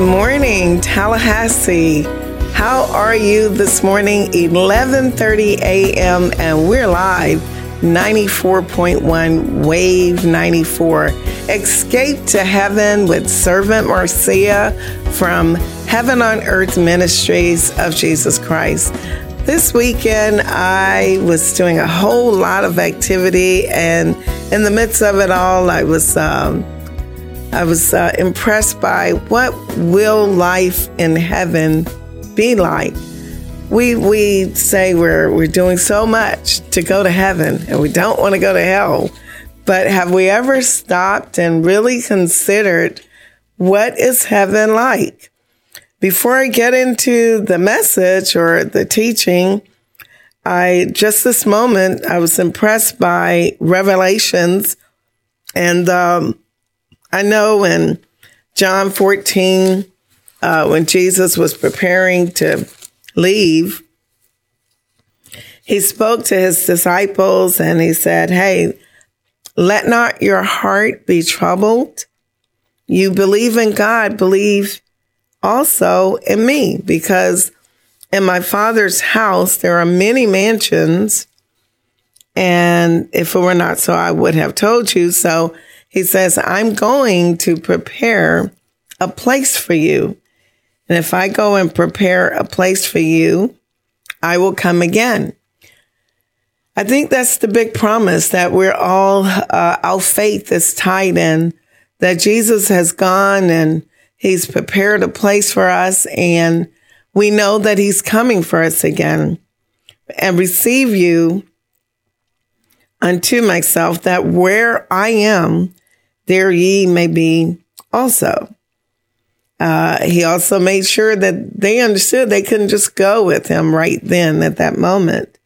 Good morning, Tallahassee. How are you this morning? 11:30 a.m. and we're live 94.1 Wave 94. Escape to Heaven with Servant Marcia from Heaven on Earth Ministries of Jesus Christ. This weekend, I was doing a whole lot of activity, and in the midst of it all, I was um, I was uh, impressed by what will life in heaven be like. We we say we're we're doing so much to go to heaven, and we don't want to go to hell. But have we ever stopped and really considered what is heaven like? Before I get into the message or the teaching, I just this moment I was impressed by Revelations, and um, I know in John 14, uh, when Jesus was preparing to leave, he spoke to his disciples and he said, Hey, let not your heart be troubled. You believe in God, believe also in me, because in my father's house there are many mansions. And if it were not so, I would have told you. So he says, I'm going to prepare a place for you. And if I go and prepare a place for you, I will come again. I think that's the big promise that we're all, uh, our faith is tied in, that Jesus has gone and he's prepared a place for us. And we know that he's coming for us again and receive you unto myself that where I am, there ye may be also. Uh, he also made sure that they understood they couldn't just go with him right then at that moment.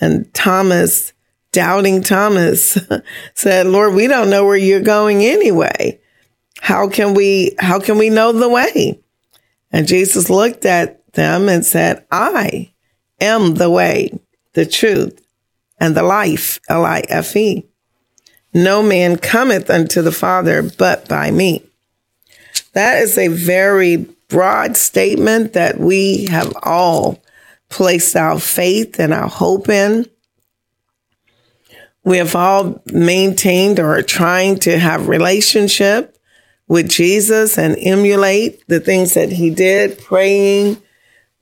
And Thomas, doubting Thomas, said, Lord, we don't know where you're going anyway. How can we, how can we know the way? And Jesus looked at them and said, I am the way, the truth, and the life, L-I-F-E. No man cometh unto the Father but by me. That is a very broad statement that we have all placed our faith and our hope in. We have all maintained or are trying to have relationship with Jesus and emulate the things that he did, praying.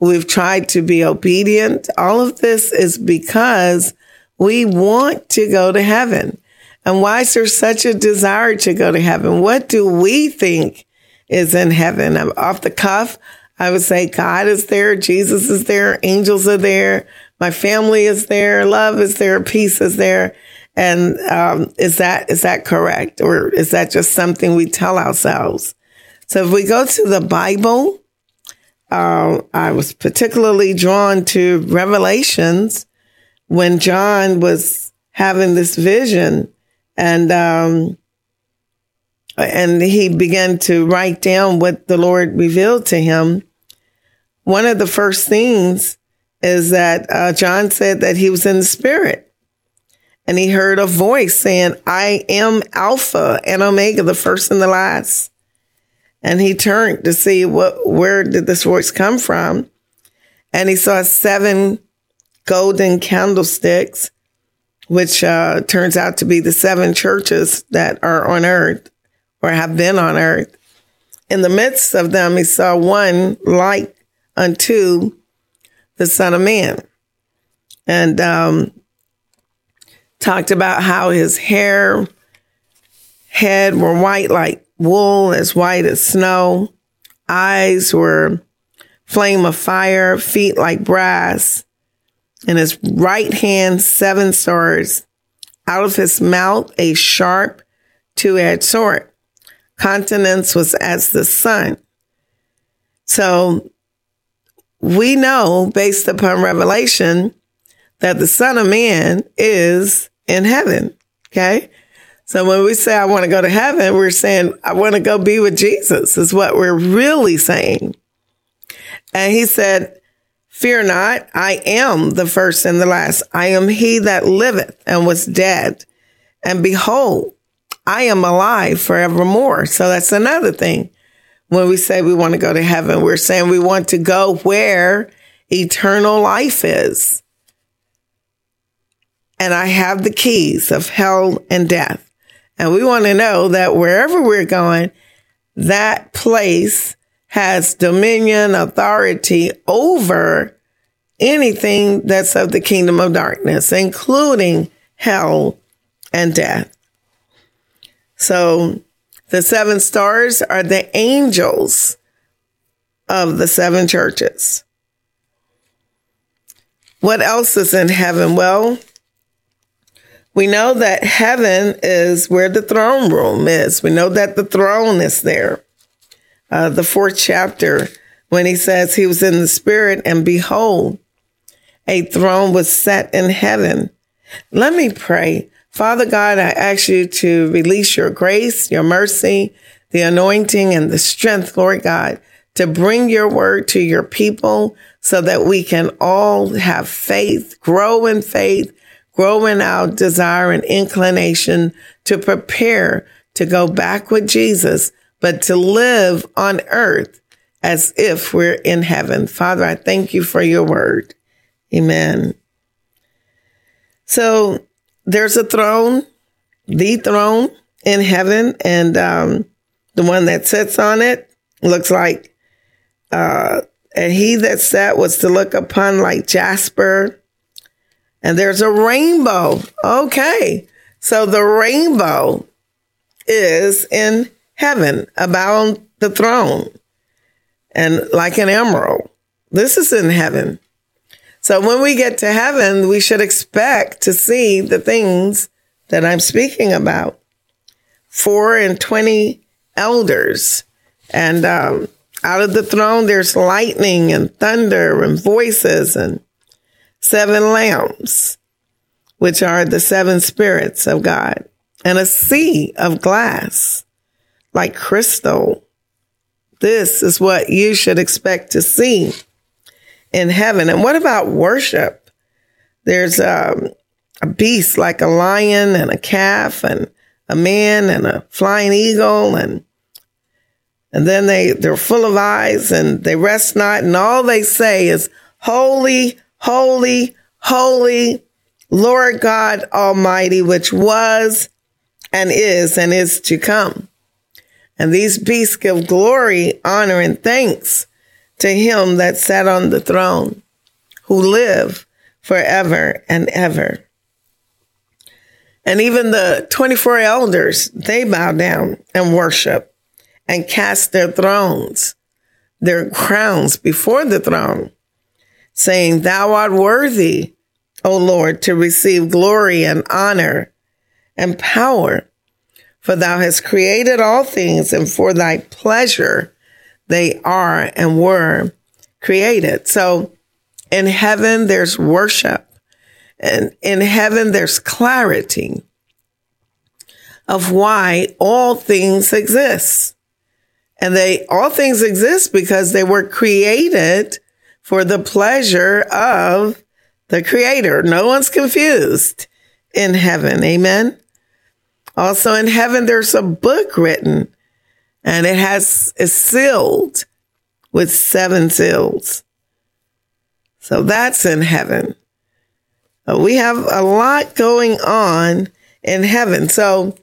We've tried to be obedient. All of this is because we want to go to heaven. And why is there such a desire to go to heaven? What do we think is in heaven? I'm off the cuff. I would say God is there, Jesus is there, angels are there, my family is there, love is there, peace is there. And um, is that is that correct, or is that just something we tell ourselves? So if we go to the Bible, uh, I was particularly drawn to Revelations when John was having this vision and um, and he began to write down what the Lord revealed to him. One of the first things is that uh, John said that he was in the spirit, and he heard a voice saying, "I am Alpha and Omega, the first and the last." And he turned to see what where did this voice come from, and he saw seven golden candlesticks which uh, turns out to be the seven churches that are on earth or have been on earth. In the midst of them, he saw one like unto the Son of Man. And um, talked about how his hair, head were white like wool as white as snow. Eyes were flame of fire, feet like brass. In his right hand, seven stars. Out of his mouth, a sharp, two edged sword. Continence was as the sun. So we know based upon revelation that the son of man is in heaven. Okay. So when we say, I want to go to heaven, we're saying, I want to go be with Jesus is what we're really saying. And he said, fear not. I am the first and the last. I am he that liveth and was dead. And behold, I am alive forevermore. So that's another thing. When we say we want to go to heaven, we're saying we want to go where eternal life is. And I have the keys of hell and death. And we want to know that wherever we're going, that place has dominion, authority over anything that's of the kingdom of darkness, including hell and death. So the seven stars are the angels of the seven churches. What else is in heaven? Well, we know that heaven is where the throne room is. We know that the throne is there. Uh, the fourth chapter, when he says he was in the spirit, and behold, a throne was set in heaven. Let me pray. Father God, I ask you to release your grace, your mercy, the anointing, and the strength, Lord God, to bring your word to your people so that we can all have faith, grow in faith, grow in our desire and inclination to prepare to go back with Jesus, but to live on earth as if we're in heaven. Father, I thank you for your word. Amen. So there's a throne, the throne in heaven, and um, the one that sits on it looks like, uh, and he that sat was to look upon like jasper and there's a rainbow. Okay. So the rainbow is in heaven about the throne and like an emerald. This is in heaven. So when we get to heaven, we should expect to see the things that I'm speaking about. Four and 20 elders. And um, out of the throne, there's lightning and thunder and voices and seven lamps, which are the seven spirits of God, and a sea of glass like crystal. This is what you should expect to see in heaven. And what about worship? There's um, a beast like a lion and a calf and a man and a flying eagle and and then they they're full of eyes and they rest not and all they say is holy holy, holy Lord God Almighty, which was and is and is to come. And these beasts give glory, honor, and thanks to him that sat on the throne, who live forever and ever. And even the 24 elders, they bow down and worship and cast their thrones, their crowns before the throne saying, Thou art worthy, O Lord, to receive glory and honor and power. For thou hast created all things, and for thy pleasure they are and were created. So in heaven, there's worship. And in heaven, there's clarity of why all things exist. And they, all things exist because they were created for the pleasure of the creator. No one's confused in heaven. Amen. Also in heaven, there's a book written and it has, is sealed with seven seals. So that's in heaven. We have a lot going on in heaven. So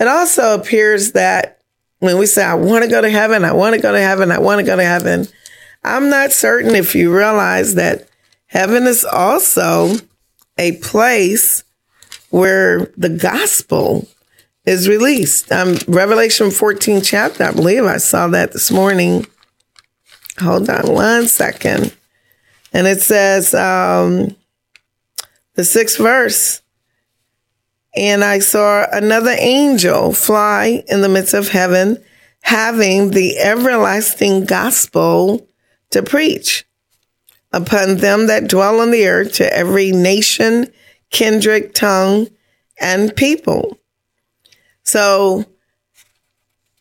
it also appears that when we say, I want to go to heaven, I want to go to heaven, I want to go to heaven, I'm not certain if you realize that heaven is also a place where the gospel is released. Um, Revelation 14 chapter, I believe I saw that this morning. Hold on one second. And it says, um, the sixth verse, and I saw another angel fly in the midst of heaven, having the everlasting gospel to preach upon them that dwell on the earth to every nation, kindred, tongue, and people. So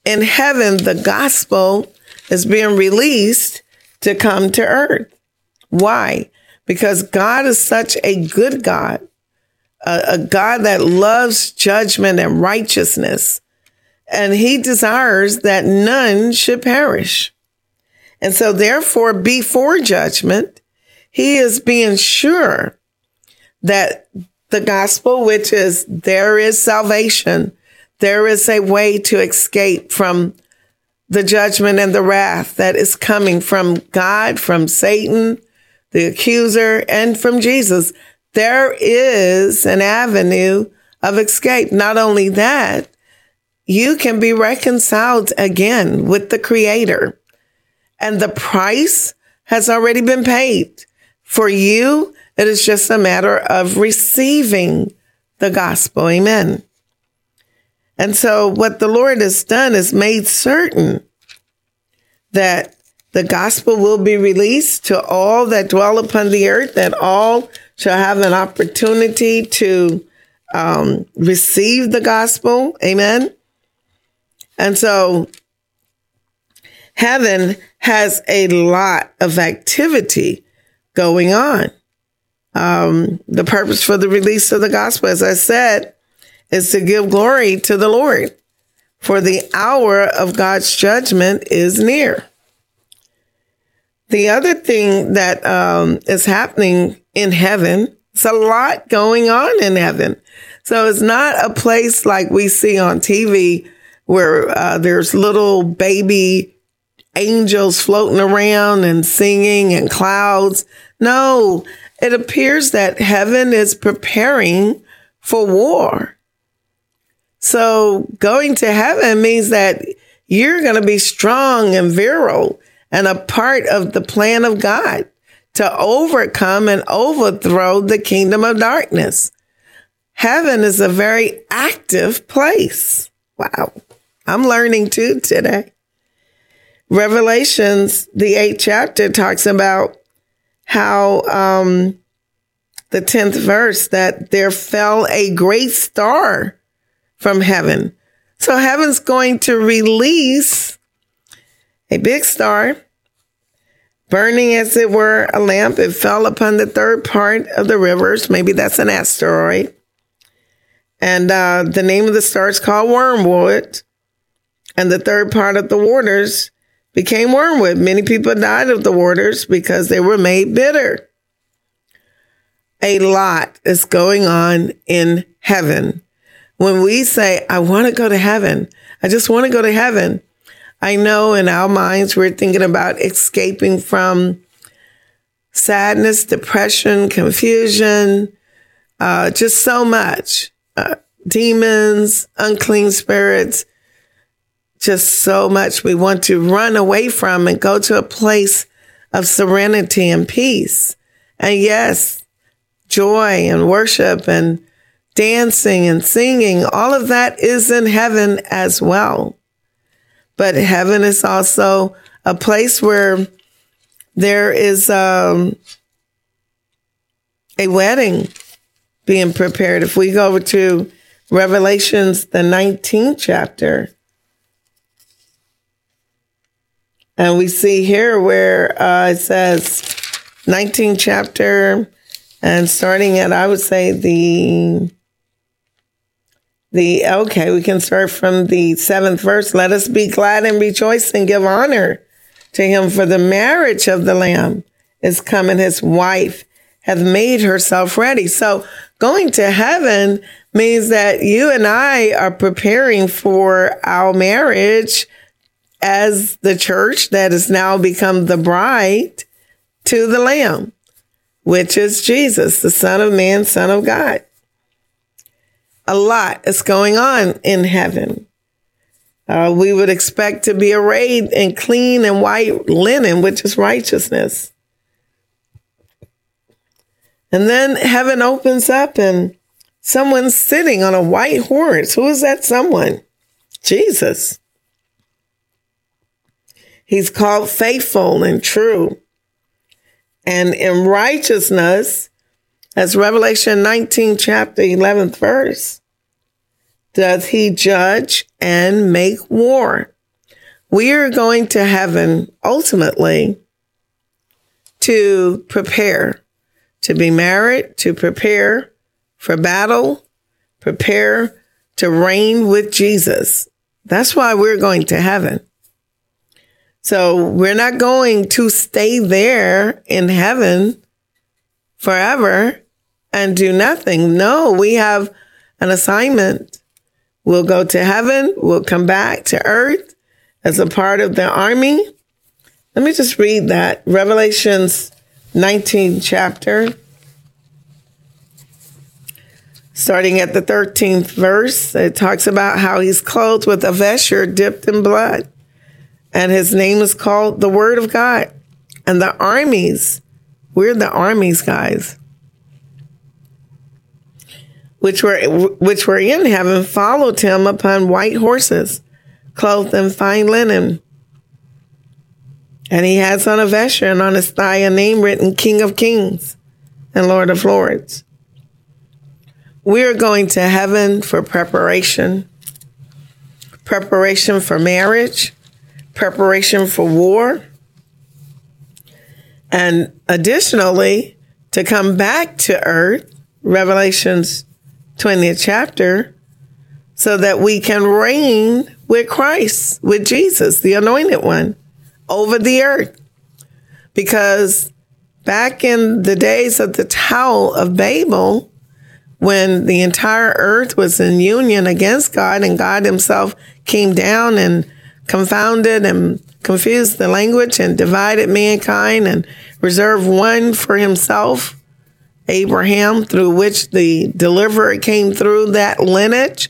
in heaven, the gospel is being released to come to earth. Why? Because God is such a good God, a, a God that loves judgment and righteousness. And he desires that none should perish. And so therefore, before judgment, he is being sure that the gospel, which is there is salvation, there is a way to escape from the judgment and the wrath that is coming from God, from Satan, the accuser, and from Jesus. There is an avenue of escape. Not only that, you can be reconciled again with the creator and the price has already been paid. For you, it is just a matter of receiving the gospel. Amen. And so what the Lord has done is made certain that the gospel will be released to all that dwell upon the earth, that all shall have an opportunity to um, receive the gospel. Amen. And so heaven has a lot of activity going on. Um, the purpose for the release of the gospel, as I said, is to give glory to the Lord, for the hour of God's judgment is near. The other thing that um, is happening in heaven, it's a lot going on in heaven. So it's not a place like we see on TV where uh, there's little baby angels floating around and singing and clouds. No, it appears that heaven is preparing for war. So going to heaven means that you're going to be strong and virile and a part of the plan of God to overcome and overthrow the kingdom of darkness. Heaven is a very active place. Wow. I'm learning too today. Revelations, the eighth chapter talks about how, um, the 10th verse that there fell a great star from heaven. So heaven's going to release a big star, burning as it were a lamp. It fell upon the third part of the rivers. Maybe that's an asteroid. And uh, the name of the star is called Wormwood. And the third part of the waters became wormwood. Many people died of the waters because they were made bitter. A lot is going on in heaven when we say, I want to go to heaven, I just want to go to heaven, I know in our minds we're thinking about escaping from sadness, depression, confusion, uh, just so much. Uh, demons, unclean spirits, just so much we want to run away from and go to a place of serenity and peace. And yes, joy and worship and dancing and singing, all of that is in heaven as well. But heaven is also a place where there is um, a wedding being prepared. If we go over to Revelations, the 19th chapter, and we see here where uh, it says 19th chapter, and starting at, I would say, the the okay, we can start from the seventh verse. Let us be glad and rejoice and give honor to him for the marriage of the lamb is come and his wife hath made herself ready. So going to heaven means that you and I are preparing for our marriage as the church that has now become the bride to the lamb, which is Jesus, the son of man, son of God. a lot is going on in heaven. Uh, we would expect to be arrayed in clean and white linen, which is righteousness. And then heaven opens up and someone's sitting on a white horse. Who is that someone? Jesus. He's called faithful and true. And in righteousness, as Revelation 19, chapter 11th verse, does he judge and make war. We are going to heaven ultimately to prepare, to be married, to prepare for battle, prepare to reign with Jesus. That's why we're going to heaven. So we're not going to stay there in heaven forever and do nothing. No, we have an assignment. We'll go to heaven. We'll come back to earth as a part of the army. Let me just read that. Revelations 19 chapter. Starting at the 13th verse, it talks about how he's clothed with a vesture dipped in blood. And his name is called the Word of God. And the armies, we're the armies, guys which were which were in heaven followed him upon white horses, clothed in fine linen. And he has on a vesture and on his thigh a name written King of Kings and Lord of Lords. We are going to heaven for preparation, preparation for marriage, preparation for war, and additionally, to come back to earth, Revelations 20th chapter, so that we can reign with Christ, with Jesus, the anointed one, over the earth. Because back in the days of the Tower of Babel, when the entire earth was in union against God and God himself came down and confounded and confused the language and divided mankind and reserved one for himself Abraham, through which the deliverer came through that lineage,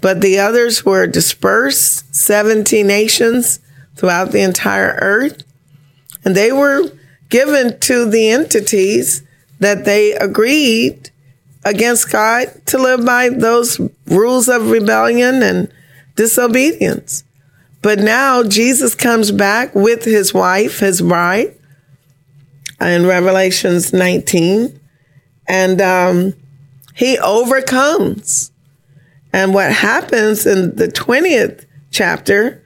but the others were dispersed, 70 nations throughout the entire earth. And they were given to the entities that they agreed against God to live by those rules of rebellion and disobedience. But now Jesus comes back with his wife, his bride, in Revelations 19 and um, he overcomes. And what happens in the 20th chapter,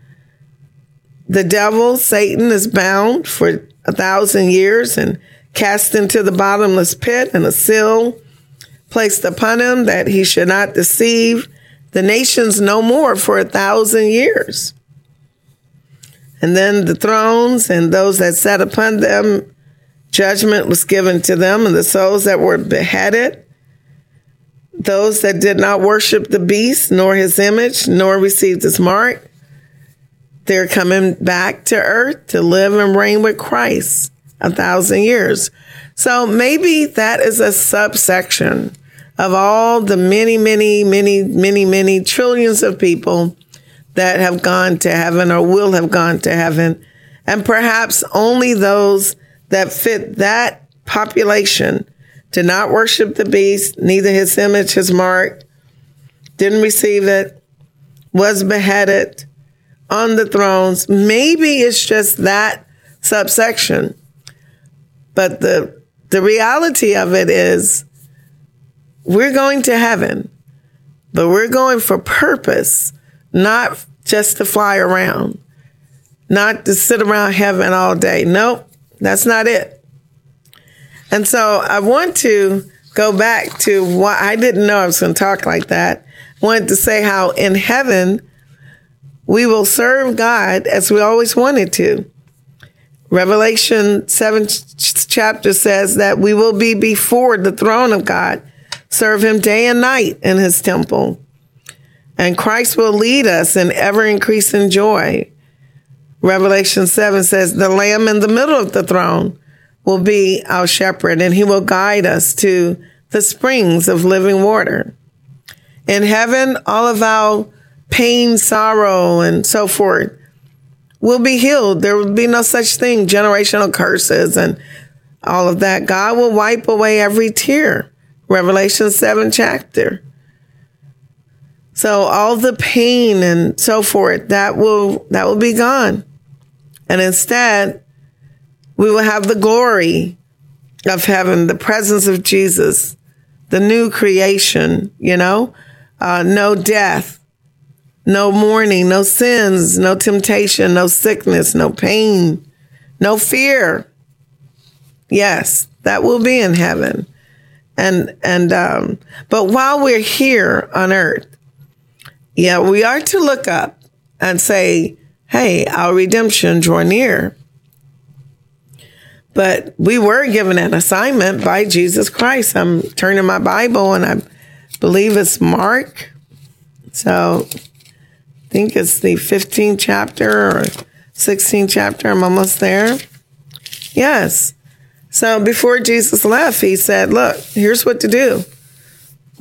the devil, Satan, is bound for a thousand years and cast into the bottomless pit and a seal placed upon him that he should not deceive the nations no more for a thousand years. And then the thrones and those that sat upon them Judgment was given to them, and the souls that were beheaded, those that did not worship the beast, nor his image, nor received his mark, they're coming back to earth to live and reign with Christ a thousand years. So maybe that is a subsection of all the many, many, many, many, many trillions of people that have gone to heaven or will have gone to heaven. And perhaps only those that fit that population to not worship the beast, neither his image, his mark, didn't receive it, was beheaded on the thrones. Maybe it's just that subsection. But the the reality of it is we're going to heaven, but we're going for purpose, not just to fly around, not to sit around heaven all day. Nope. That's not it. And so I want to go back to what I didn't know I was going to talk like that. I wanted to say how in heaven we will serve God as we always wanted to. Revelation 7 chapter says that we will be before the throne of God, serve him day and night in his temple. And Christ will lead us in ever increasing joy. Revelation 7 says, The Lamb in the middle of the throne will be our shepherd, and he will guide us to the springs of living water. In heaven, all of our pain, sorrow, and so forth will be healed. There will be no such thing, generational curses and all of that. God will wipe away every tear. Revelation 7 chapter. So all the pain and so forth, that will that will be gone. And instead, we will have the glory of heaven, the presence of Jesus, the new creation, you know, uh, no death, no mourning, no sins, no temptation, no sickness, no pain, no fear. Yes, that will be in heaven. And, and, um, but while we're here on earth, yeah, we are to look up and say, Hey, our redemption draw near. But we were given an assignment by Jesus Christ. I'm turning my Bible and I believe it's Mark. So I think it's the 15th chapter or 16th chapter. I'm almost there. Yes. So before Jesus left, he said, Look, here's what to do.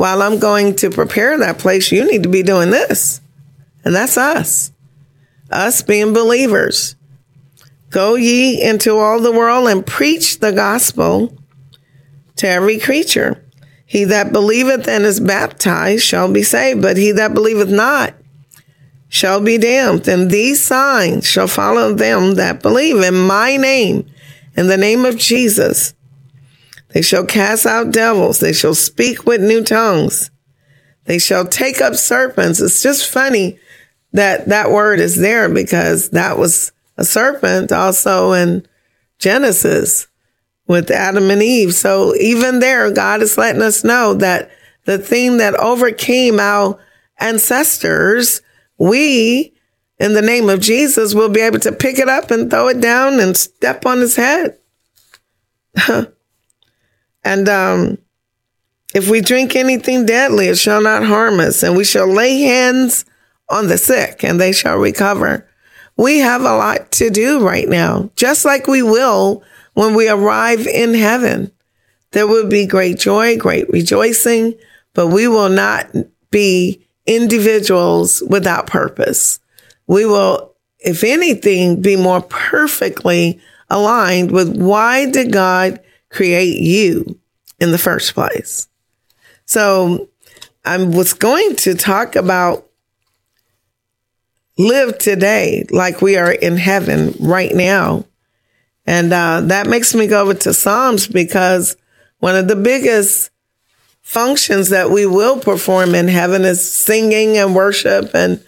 While I'm going to prepare that place, you need to be doing this. And that's us, us being believers. Go ye into all the world and preach the gospel to every creature. He that believeth and is baptized shall be saved, but he that believeth not shall be damned. And these signs shall follow them that believe in my name, in the name of Jesus. They shall cast out devils. They shall speak with new tongues. They shall take up serpents. It's just funny that that word is there because that was a serpent also in Genesis with Adam and Eve. So even there, God is letting us know that the thing that overcame our ancestors, we, in the name of Jesus, will be able to pick it up and throw it down and step on his head. and um, if we drink anything deadly, it shall not harm us, and we shall lay hands on the sick, and they shall recover. We have a lot to do right now, just like we will when we arrive in heaven. There will be great joy, great rejoicing, but we will not be individuals without purpose. We will, if anything, be more perfectly aligned with why did God create you in the first place? So I was going to talk about live today like we are in heaven right now. And uh, that makes me go over to Psalms because one of the biggest functions that we will perform in heaven is singing and worship and,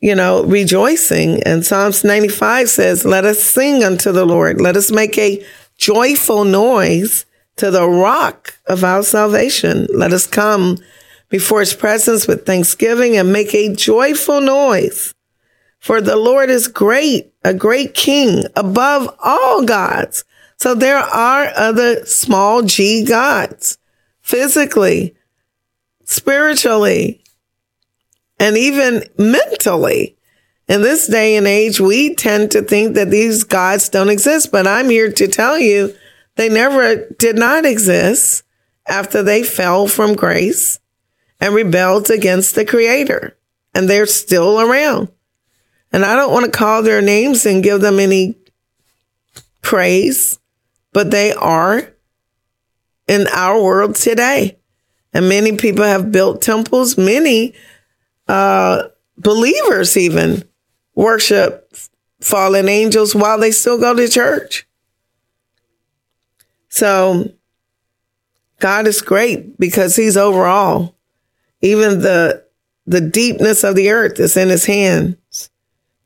you know, rejoicing. And Psalms 95 says, Let us sing unto the Lord. Let us make a joyful noise to the rock of our salvation. Let us come before his presence with thanksgiving and make a joyful noise. For the Lord is great, a great king above all gods. So there are other small g gods physically, spiritually, and even mentally. In this day and age, we tend to think that these gods don't exist, but I'm here to tell you they never did not exist after they fell from grace and rebelled against the creator. And they're still around. And I don't want to call their names and give them any praise, but they are in our world today. And many people have built temples. Many uh, believers even worship fallen angels while they still go to church. So God is great because he's over all. Even the the deepness of the earth is in his hands.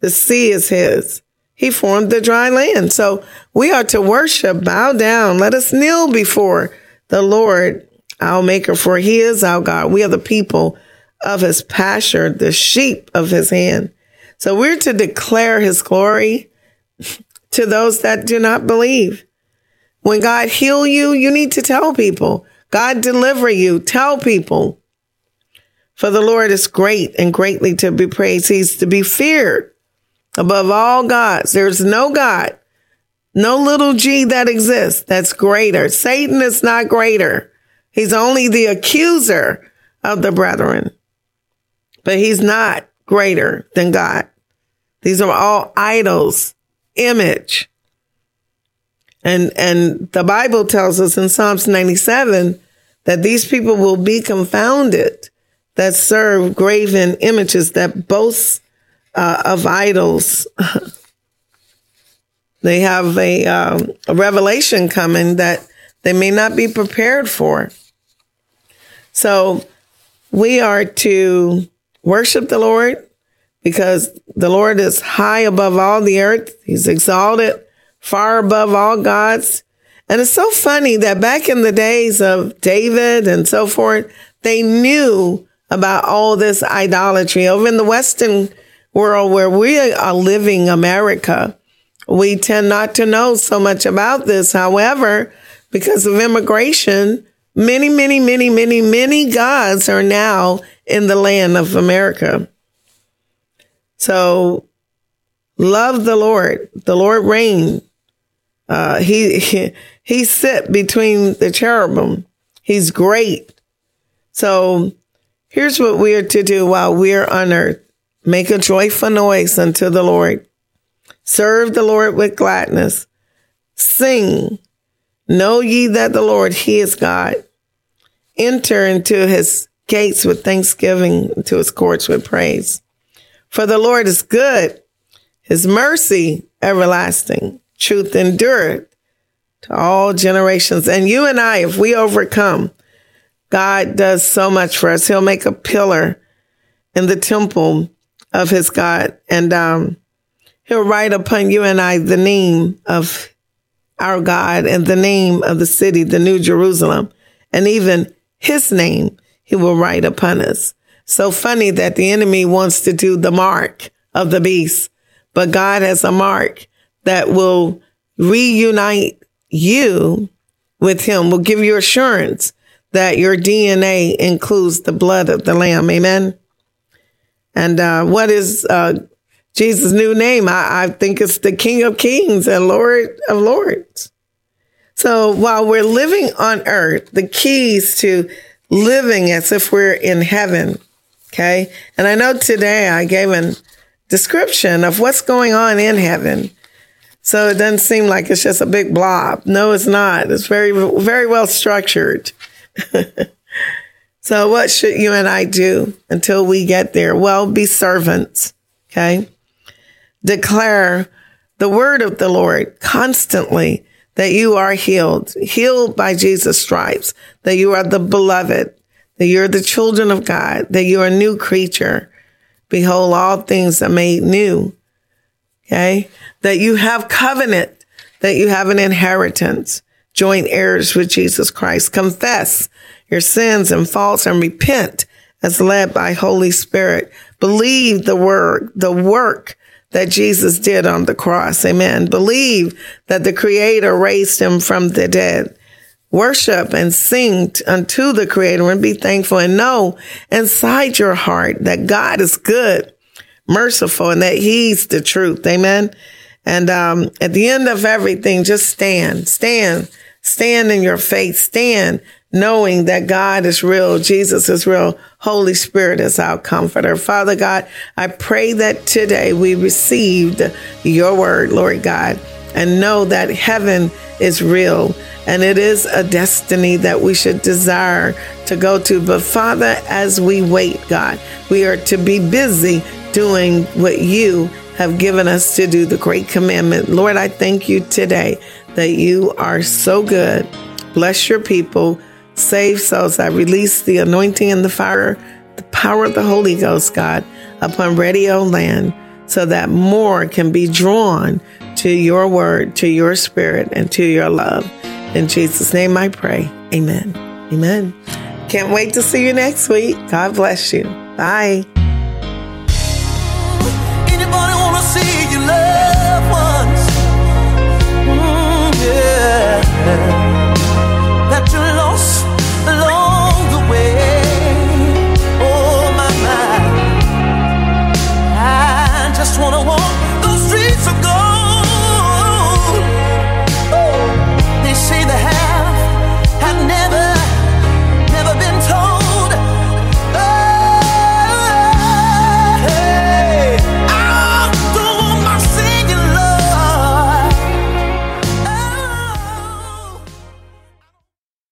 The sea is his. He formed the dry land. So we are to worship, bow down. Let us kneel before the Lord, our maker, for he is our God. We are the people of his pasture, the sheep of his hand. So we're to declare his glory to those that do not believe. When God heal you, you need to tell people. God deliver you, tell people. For the Lord is great and greatly to be praised. He's to be feared above all gods. There's no God, no little g that exists that's greater. Satan is not greater. He's only the accuser of the brethren. But he's not greater than God. These are all idols, image. And, and the Bible tells us in Psalms 97 that these people will be confounded that serve graven images that boast uh, of idols. they have a, um, a revelation coming that they may not be prepared for. So we are to worship the Lord because the Lord is high above all the earth. He's exalted far above all gods. And it's so funny that back in the days of David and so forth, they knew about all this idolatry. Over in the Western world where we are living, America, we tend not to know so much about this. However, because of immigration, many, many, many, many, many gods are now in the land of America. So love the Lord. The Lord reign. Uh, he, he, he sit between the cherubim. He's great. So here's what we are to do while we're on earth. Make a joyful noise unto the Lord. Serve the Lord with gladness. Sing. Know ye that the Lord, He is God. Enter into His gates with thanksgiving, into His courts with praise. For the Lord is good. His mercy everlasting. Truth endureth to all generations. And you and I, if we overcome, God does so much for us. He'll make a pillar in the temple of his God. And um, he'll write upon you and I the name of our God and the name of the city, the New Jerusalem, and even his name he will write upon us. So funny that the enemy wants to do the mark of the beast, but God has a mark that will reunite you with him, will give you assurance that your DNA includes the blood of the lamb. Amen. And uh, what is uh, Jesus' new name? I, I think it's the King of Kings and Lord of Lords. So while we're living on earth, the keys to living as if we're in heaven. Okay. And I know today I gave a description of what's going on in heaven. So it doesn't seem like it's just a big blob. No, it's not. It's very, very well structured. So what should you and I do until we get there? Well, be servants. Okay. Declare the word of the Lord constantly that you are healed, healed by Jesus stripes, that you are the beloved, that you're the children of God, that you're a new creature. Behold, all things are made new. Okay. That you have covenant, that you have an inheritance, joint heirs with Jesus Christ. Confess your sins and faults and repent as led by Holy Spirit. Believe the word, the work that Jesus did on the cross. Amen. Believe that the creator raised him from the dead. Worship and sing unto the creator and be thankful and know inside your heart that God is good, merciful, and that he's the truth. Amen. And, um, at the end of everything, just stand, stand, stand in your faith, stand knowing that God is real, Jesus is real, Holy Spirit is our comforter. Father God, I pray that today we received your word, Lord God, and know that heaven is real and it is a destiny that we should desire to go to. But Father, as we wait, God, we are to be busy doing what you have given us to do, the great commandment. Lord, I thank you today that you are so good. Bless your people save souls. I release the anointing and the fire, the power of the Holy Ghost, God, upon radio land so that more can be drawn to your word, to your spirit, and to your love. In Jesus' name I pray. Amen. Amen. Can't wait to see you next week. God bless you. Bye.